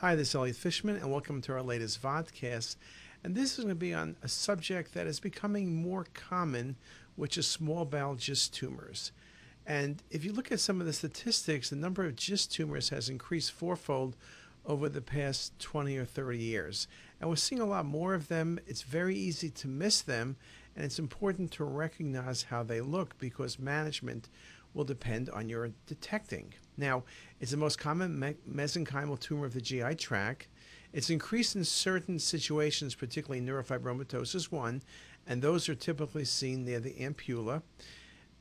Hi, this is Elliot Fishman, and welcome to our latest vodcast. And this is going to be on a subject that is becoming more common, which is small bowel GIST tumors. And if you look at some of the statistics, the number of GIST tumors has increased fourfold over the past 20 or 30 years. And we're seeing a lot more of them. It's very easy to miss them, and it's important to recognize how they look because management will depend on your detecting. Now, it's the most common me- mesenchymal tumor of the GI tract. It's increased in certain situations, particularly neurofibromatosis 1, and those are typically seen near the ampulla.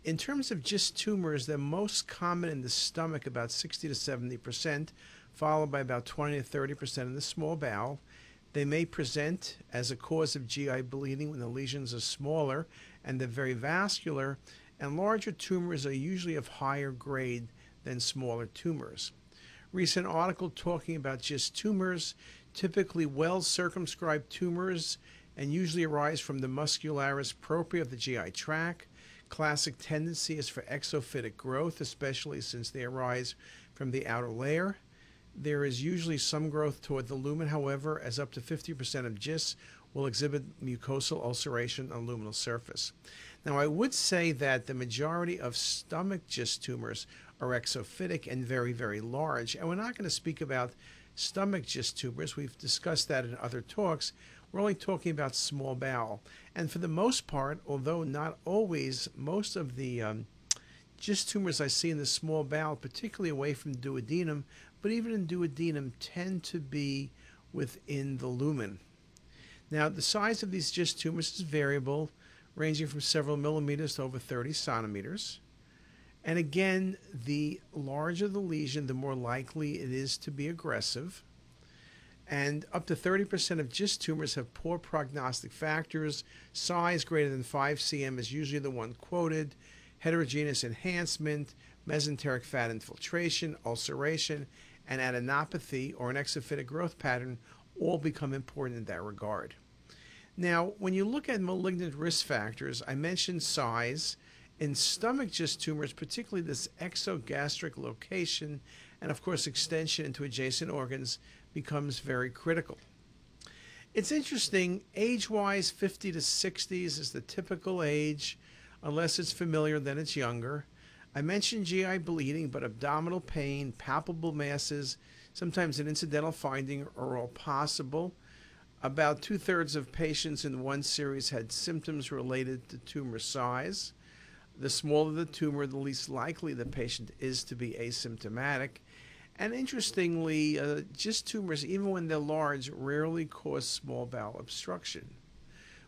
In terms of GIST tumors, they're most common in the stomach, about 60 to 70 percent, followed by about 20 to 30 percent in the small bowel. They may present as a cause of GI bleeding when the lesions are smaller and they're very vascular, and larger tumors are usually of higher grade than smaller tumors. Recent article talking about GIST tumors, typically well circumscribed tumors, and usually arise from the muscularis propria of the GI tract. Classic tendency is for exophytic growth, especially since they arise from the outer layer. There is usually some growth toward the lumen, however, as up to 50% of GIST will exhibit mucosal ulceration on luminal surface. Now, I would say that the majority of stomach GIST tumors are exophytic and very, very large. And we're not going to speak about stomach GIST tumors. We've discussed that in other talks. We're only talking about small bowel. And for the most part, although not always, most of the um, GIST tumors I see in the small bowel, particularly away from duodenum, but even in duodenum, tend to be within the lumen. Now, the size of these GIST tumors is variable, ranging from several millimeters to over 30 centimeters. And again, the larger the lesion, the more likely it is to be aggressive. And up to 30% of GIST tumors have poor prognostic factors. Size greater than 5 cm is usually the one quoted. Heterogeneous enhancement, mesenteric fat infiltration, ulceration, and adenopathy or an exophytic growth pattern all become important in that regard. Now, when you look at malignant risk factors, I mentioned size. In stomach GIST tumors, particularly this exogastric location, and of course extension into adjacent organs, becomes very critical. It's interesting, age wise, 50 to 60s is the typical age. Unless it's familiar, then it's younger. I mentioned GI bleeding, but abdominal pain, palpable masses, sometimes an incidental finding are all possible. About two thirds of patients in one series had symptoms related to tumor size. The smaller the tumor, the least likely the patient is to be asymptomatic. And interestingly, uh, GIST tumors, even when they're large, rarely cause small bowel obstruction.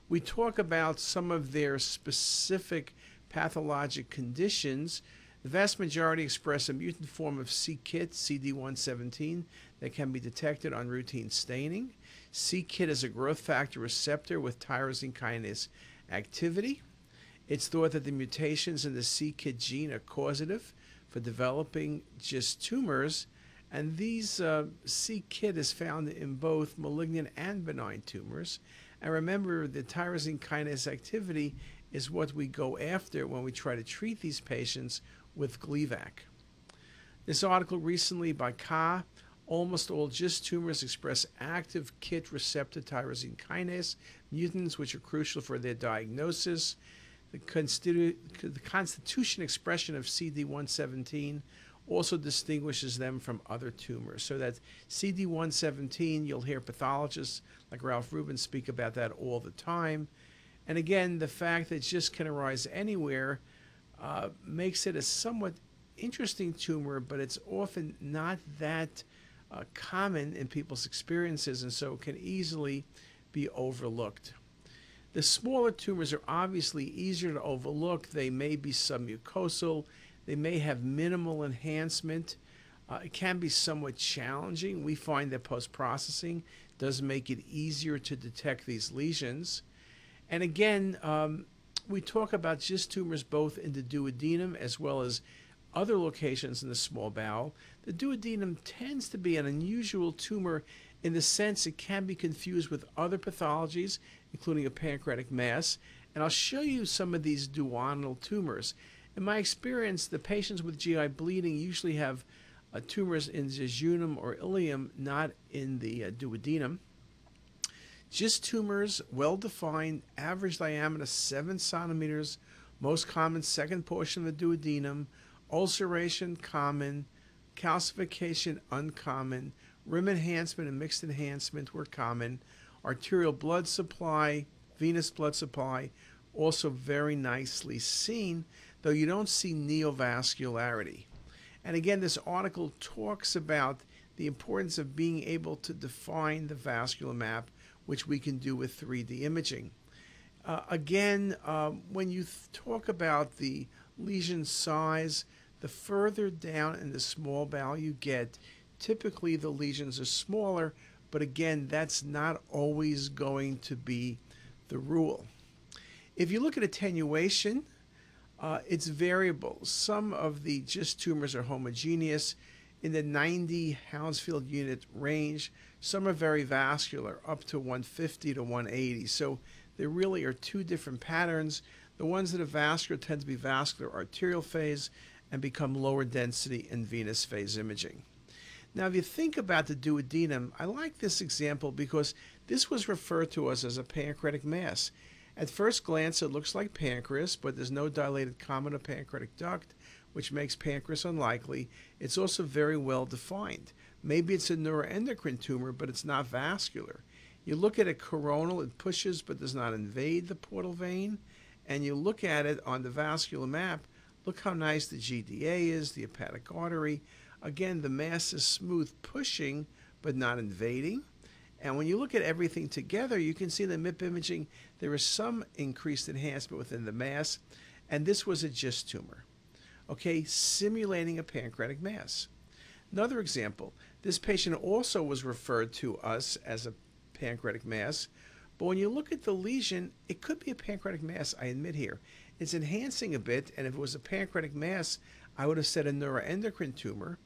We talk about some of their specific pathologic conditions. The vast majority express a mutant form of c-KIT, CD117, that can be detected on routine staining. c-KIT is a growth factor receptor with tyrosine kinase activity. It's thought that the mutations in the c-KIT gene are causative for developing GIST tumors, and these uh, c-KIT is found in both malignant and benign tumors. And remember, the tyrosine kinase activity is what we go after when we try to treat these patients with Gleevec. This article recently by Ka, almost all GIST tumors express active KIT receptor tyrosine kinase mutants, which are crucial for their diagnosis. The, constitu- the constitution expression of CD117 also distinguishes them from other tumors. So that CD117, you'll hear pathologists like Ralph Hruban speak about that all the time. And again, the fact that GIST can arise anywhere uh, makes it a somewhat interesting tumor, but it's often not that uh, common in people's experiences, and so can easily be overlooked. The smaller tumors are obviously easier to overlook. They may be submucosal, they may have minimal enhancement. Uh, it can be somewhat challenging. We find that post processing does make it easier to detect these lesions. And again, um, we talk about GIST tumors both in the duodenum as well as other locations in the small bowel. The duodenum tends to be an unusual tumor in the sense it can be confused with other pathologies, including a pancreatic mass. And I'll show you some of these duodenal tumors. In my experience, the patients with GI bleeding usually have uh, tumors in jejunum or ileum, not in the uh, duodenum. GIST tumors, well defined, average diameter 7 centimeters, most common second portion of the duodenum, ulceration common, calcification uncommon, rim enhancement and mixed enhancement were common, arterial blood supply, venous blood supply, also very nicely seen, though you don't see neovascularity. And again, this article talks about the importance of being able to define the vascular map, which we can do with 3D imaging. Uh, again, um, when you th- talk about the lesion size, the further down in the small bowel you get, typically the lesions are smaller, but again, that's not always going to be the rule. If you look at attenuation, uh, it's variable. Some of the GIST tumors are homogeneous in the 90 Hounsfield unit range. Some are very vascular, up to 150 to 180. So there really are two different patterns. The ones that are vascular tend to be vascular arterial phase and become lower density in venous phase imaging. Now, if you think about the duodenum, I like this example because this was referred to us as a pancreatic mass. At first glance, it looks like pancreas, but there's no dilated common or pancreatic duct, which makes pancreas unlikely. It's also very well defined. Maybe it's a neuroendocrine tumor, but it's not vascular. You look at a coronal, it pushes but does not invade the portal vein. And you look at it on the vascular map, look how nice the GDA is, the hepatic artery. Again, the mass is smooth pushing but not invading. And when you look at everything together, you can see the MIP imaging, there is some increased enhancement within the mass, and this was a GIST tumor, okay, simulating a pancreatic mass. Another example, this patient also was referred to us as a pancreatic mass, but when you look at the lesion, it could be a pancreatic mass, I admit here. It's enhancing a bit, and if it was a pancreatic mass, I would have said a neuroendocrine tumor.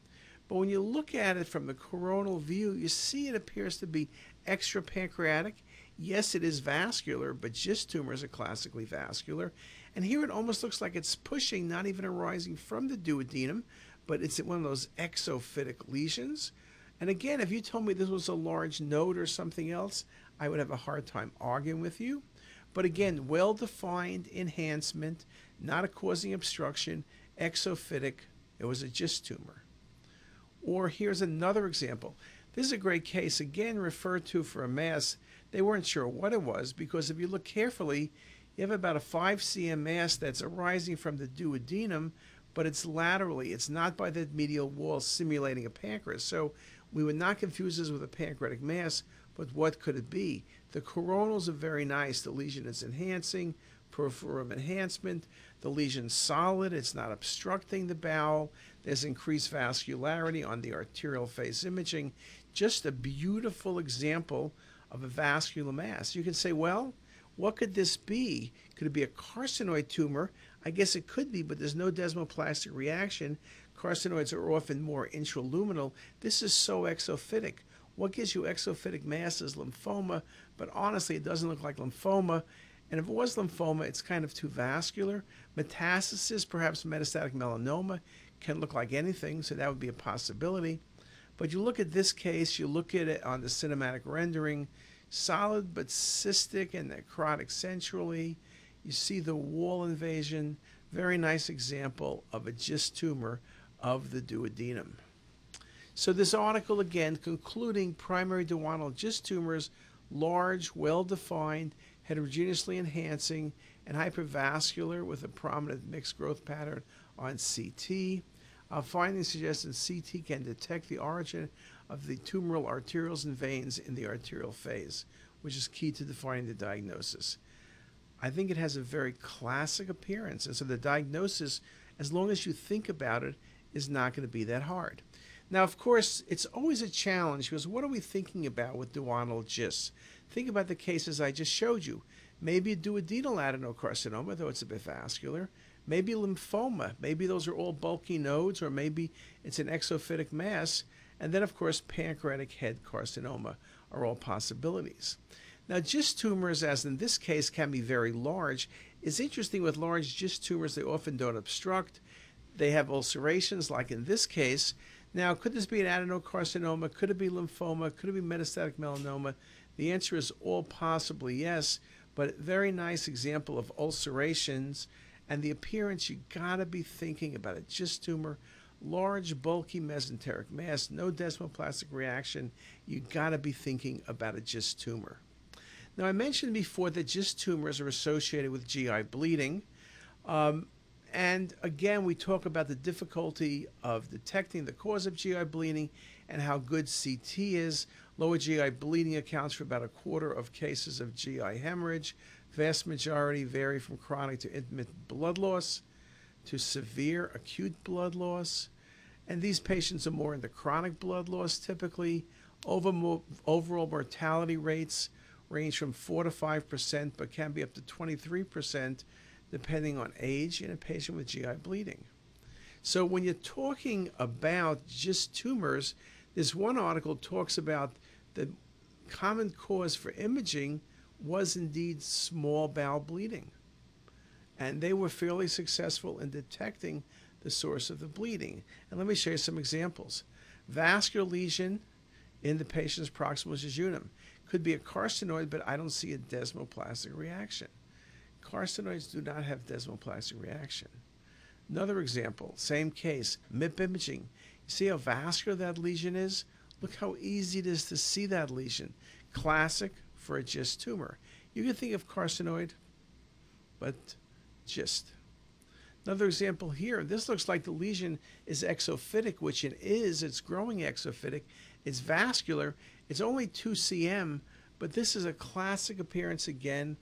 But when you look at it from the coronal view, you see it appears to be extra pancreatic. Yes, it is vascular, but GIST tumors are classically vascular. And here it almost looks like it's pushing, not even arising from the duodenum, but it's one of those exophytic lesions. And again, if you told me this was a large node or something else, I would have a hard time arguing with you. But again, well defined enhancement, not a causing obstruction, exophytic. It was a GIST tumor. Or here's another example. This is a great case, again referred to for a mass. They weren't sure what it was because if you look carefully, you have about a 5 cm mass that's arising from the duodenum, but it's laterally. It's not by the medial wall simulating a pancreas. So we would not confuse this with a pancreatic mass, but what could it be? The coronals are very nice. The lesion is enhancing, peripheral enhancement. The lesion's solid, it's not obstructing the bowel. There's increased vascularity on the arterial phase imaging. Just a beautiful example of a vascular mass. You can say, well, what could this be? Could it be a carcinoid tumor? I guess it could be, but there's no desmoplastic reaction. Carcinoids are often more intraluminal. This is so exophytic. What gives you exophytic mass is lymphoma, but honestly, it doesn't look like lymphoma. And if it was lymphoma, it's kind of too vascular. Metastasis, perhaps metastatic melanoma, can look like anything, so that would be a possibility. But you look at this case, you look at it on the cinematic rendering, solid but cystic and necrotic centrally. You see the wall invasion. Very nice example of a GIST tumor of the duodenum. So this article again concluding primary duodenal GIST tumors, large, well-defined, heterogeneously enhancing, and hypervascular with a prominent mixed growth pattern on CT. Our findings suggest that CT can detect the origin of the tumoral arterioles and veins in the arterial phase, which is key to defining the diagnosis. I think it has a very classic appearance, and so the diagnosis, as long as you think about it, is not going to be that hard. Now, of course, it's always a challenge because what are we thinking about with duodenal GIST? Think about the cases I just showed you. Maybe duodenal adenocarcinoma, though it's a bit vascular. Maybe lymphoma. Maybe those are all bulky nodes, or maybe it's an exophytic mass. And then, of course, pancreatic head carcinoma are all possibilities. Now, GIST tumors, as in this case, can be very large. It's interesting with large GIST tumors, they often don't obstruct. They have ulcerations, like in this case. Now, could this be an adenocarcinoma? Could it be lymphoma? Could it be metastatic melanoma? The answer is all possibly yes, but very nice example of ulcerations and the appearance. You gotta be thinking about a GIST tumor, large, bulky mesenteric mass, no desmoplastic reaction. You gotta be thinking about a GIST tumor. Now, I mentioned before that GIST tumors are associated with GI bleeding. Um, and again, we talk about the difficulty of detecting the cause of GI bleeding and how good CT is. Lower GI bleeding accounts for about a quarter of cases of GI hemorrhage. Vast majority vary from chronic to intermittent blood loss to severe acute blood loss. And these patients are more into chronic blood loss typically. Over, overall mortality rates range from 4 to 5%, but can be up to 23% depending on age in a patient with GI bleeding. So when you're talking about GIST tumors, this one article talks about the common cause for imaging was indeed small bowel bleeding. And they were fairly successful in detecting the source of the bleeding. And let me show you some examples. Vascular lesion in the patient's proximal jejunum could be a carcinoid, but I don't see a desmoplastic reaction. Carcinoids do not have desmoplastic reaction. Another example, same case, MIP imaging. You see how vascular that lesion is? Look how easy it is to see that lesion. Classic for a GIST tumor. You can think of carcinoid, but GIST. Another example here, this looks like the lesion is exophytic, which it is. It's growing exophytic. It's vascular. It's only 2 cm, but this is a classic appearance again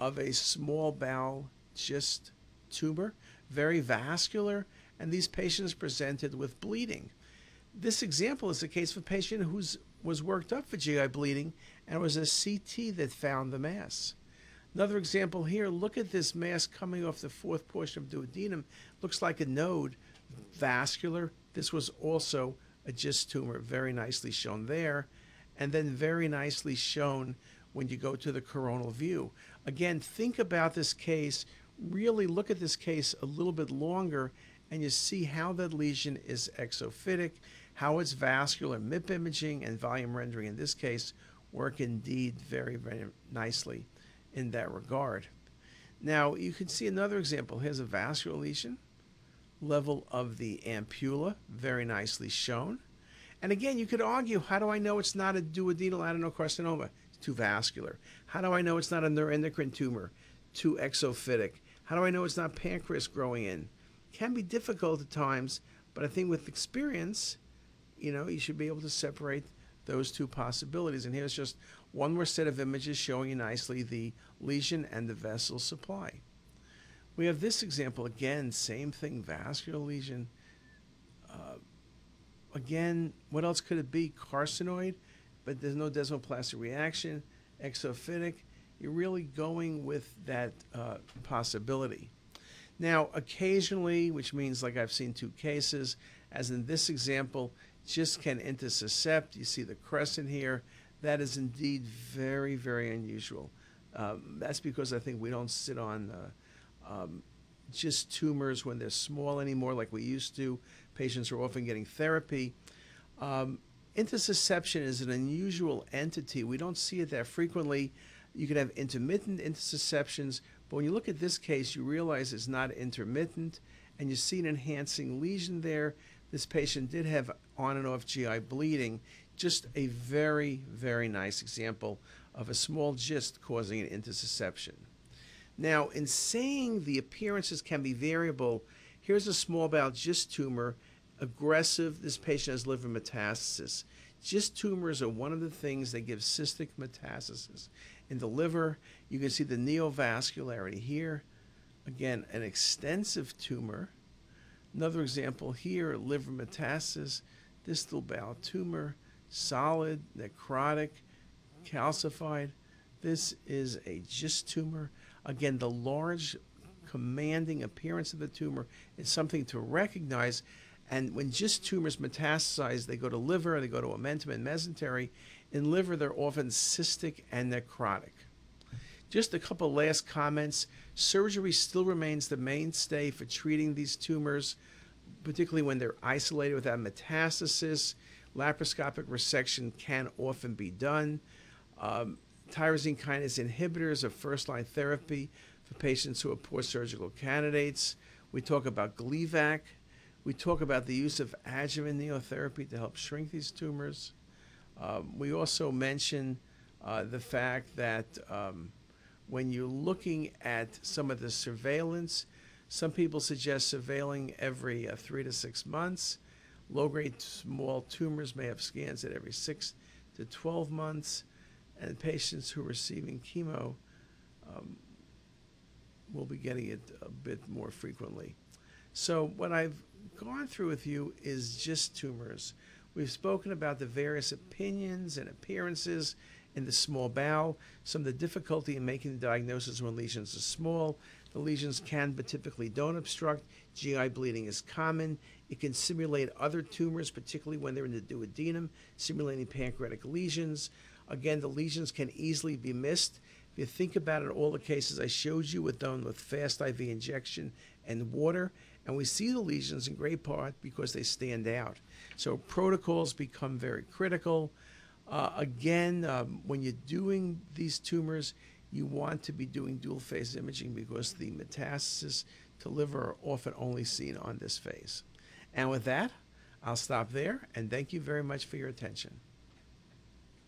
of a small bowel GIST tumor, very vascular, and these patients presented with bleeding. This example is a case of a patient who was worked up for GI bleeding and it was a CT that found the mass. Another example here, look at this mass coming off the fourth portion of duodenum. Looks like a node, vascular. This was also a GIST tumor, very nicely shown there. And then very nicely shown when you go to the coronal view. Again, think about this case, really look at this case a little bit longer, and you see how that lesion is exophytic, how it's vascular, MIP imaging, and volume rendering in this case work indeed very, very nicely in that regard. Now, you can see another example. Here's a vascular lesion, level of the ampulla, very nicely shown. And again, you could argue, how do I know it's not a duodenal adenocarcinoma? Too vascular? How do I know it's not a neuroendocrine tumor? Too exophytic. How do I know it's not pancreas growing in? Can be difficult at times, but I think with experience, you know, you should be able to separate those two possibilities. And here's just one more set of images showing you nicely the lesion and the vessel supply. We have this example again, same thing, vascular lesion. Uh, again, what else could it be? Carcinoid? But there's no desmoplastic reaction, exophytic. You're really going with that uh, possibility. Now, occasionally, which means like I've seen two cases, as in this example, GIST can intussuscept. You see the crescent here. That is indeed very, very unusual. Um, that's because I think we don't sit on uh, um, GIST tumors when they're small anymore like we used to. Patients are often getting therapy. Um, Intussusception is an unusual entity. We don't see it that frequently. You can have intermittent intussusceptions, but when you look at this case, you realize it's not intermittent, and you see an enhancing lesion there. This patient did have on and off GI bleeding. Just a very, very nice example of a small GIST causing an intussusception. Now, in saying the appearances can be variable, here's a small bowel GIST tumor aggressive. This patient has liver metastasis. GIST tumors are one of the things that give cystic metastasis in the liver. You can see the neovascularity here. Again, an extensive tumor. Another example here, liver metastasis, distal bowel tumor, solid, necrotic, calcified. This is a GIST tumor. Again, the large commanding appearance of the tumor is something to recognize and when GIST tumors metastasize, they go to liver, they go to omentum and mesentery. In liver, they're often cystic and necrotic. Just a couple last comments. Surgery still remains the mainstay for treating these tumors. particularly when they're isolated without metastasis. Laparoscopic resection can often be done. Um, tyrosine kinase inhibitors are first line therapy for patients who are poor surgical candidates. We talk about Gleevec. We talk about the use of adjuvant neotherapy to help shrink these tumors. Um, we also mention uh, the fact that um, when you're looking at some of the surveillance, some people suggest surveilling every uh, three to six months. Low grade small tumors may have scans at every six to 12 months, and patients who are receiving chemo um, will be getting it a bit more frequently. So, what I've gone through with you is GIST tumors. We've spoken about the various opinions and appearances in the small bowel, some of the difficulty in making the diagnosis when lesions are small. The lesions can but typically don't obstruct. GI bleeding is common. It can simulate other tumors, particularly when they're in the duodenum, simulating pancreatic lesions. Again, the lesions can easily be missed. If you think about it, all the cases I showed you were done with fast IV injection and water, and we see the lesions in great part because they stand out. So protocols become very critical. Uh, again, um, when you're doing these tumors, you want to be doing dual phase imaging because the metastasis to liver are often only seen on this phase. And with that, I'll stop there and thank you very much for your attention.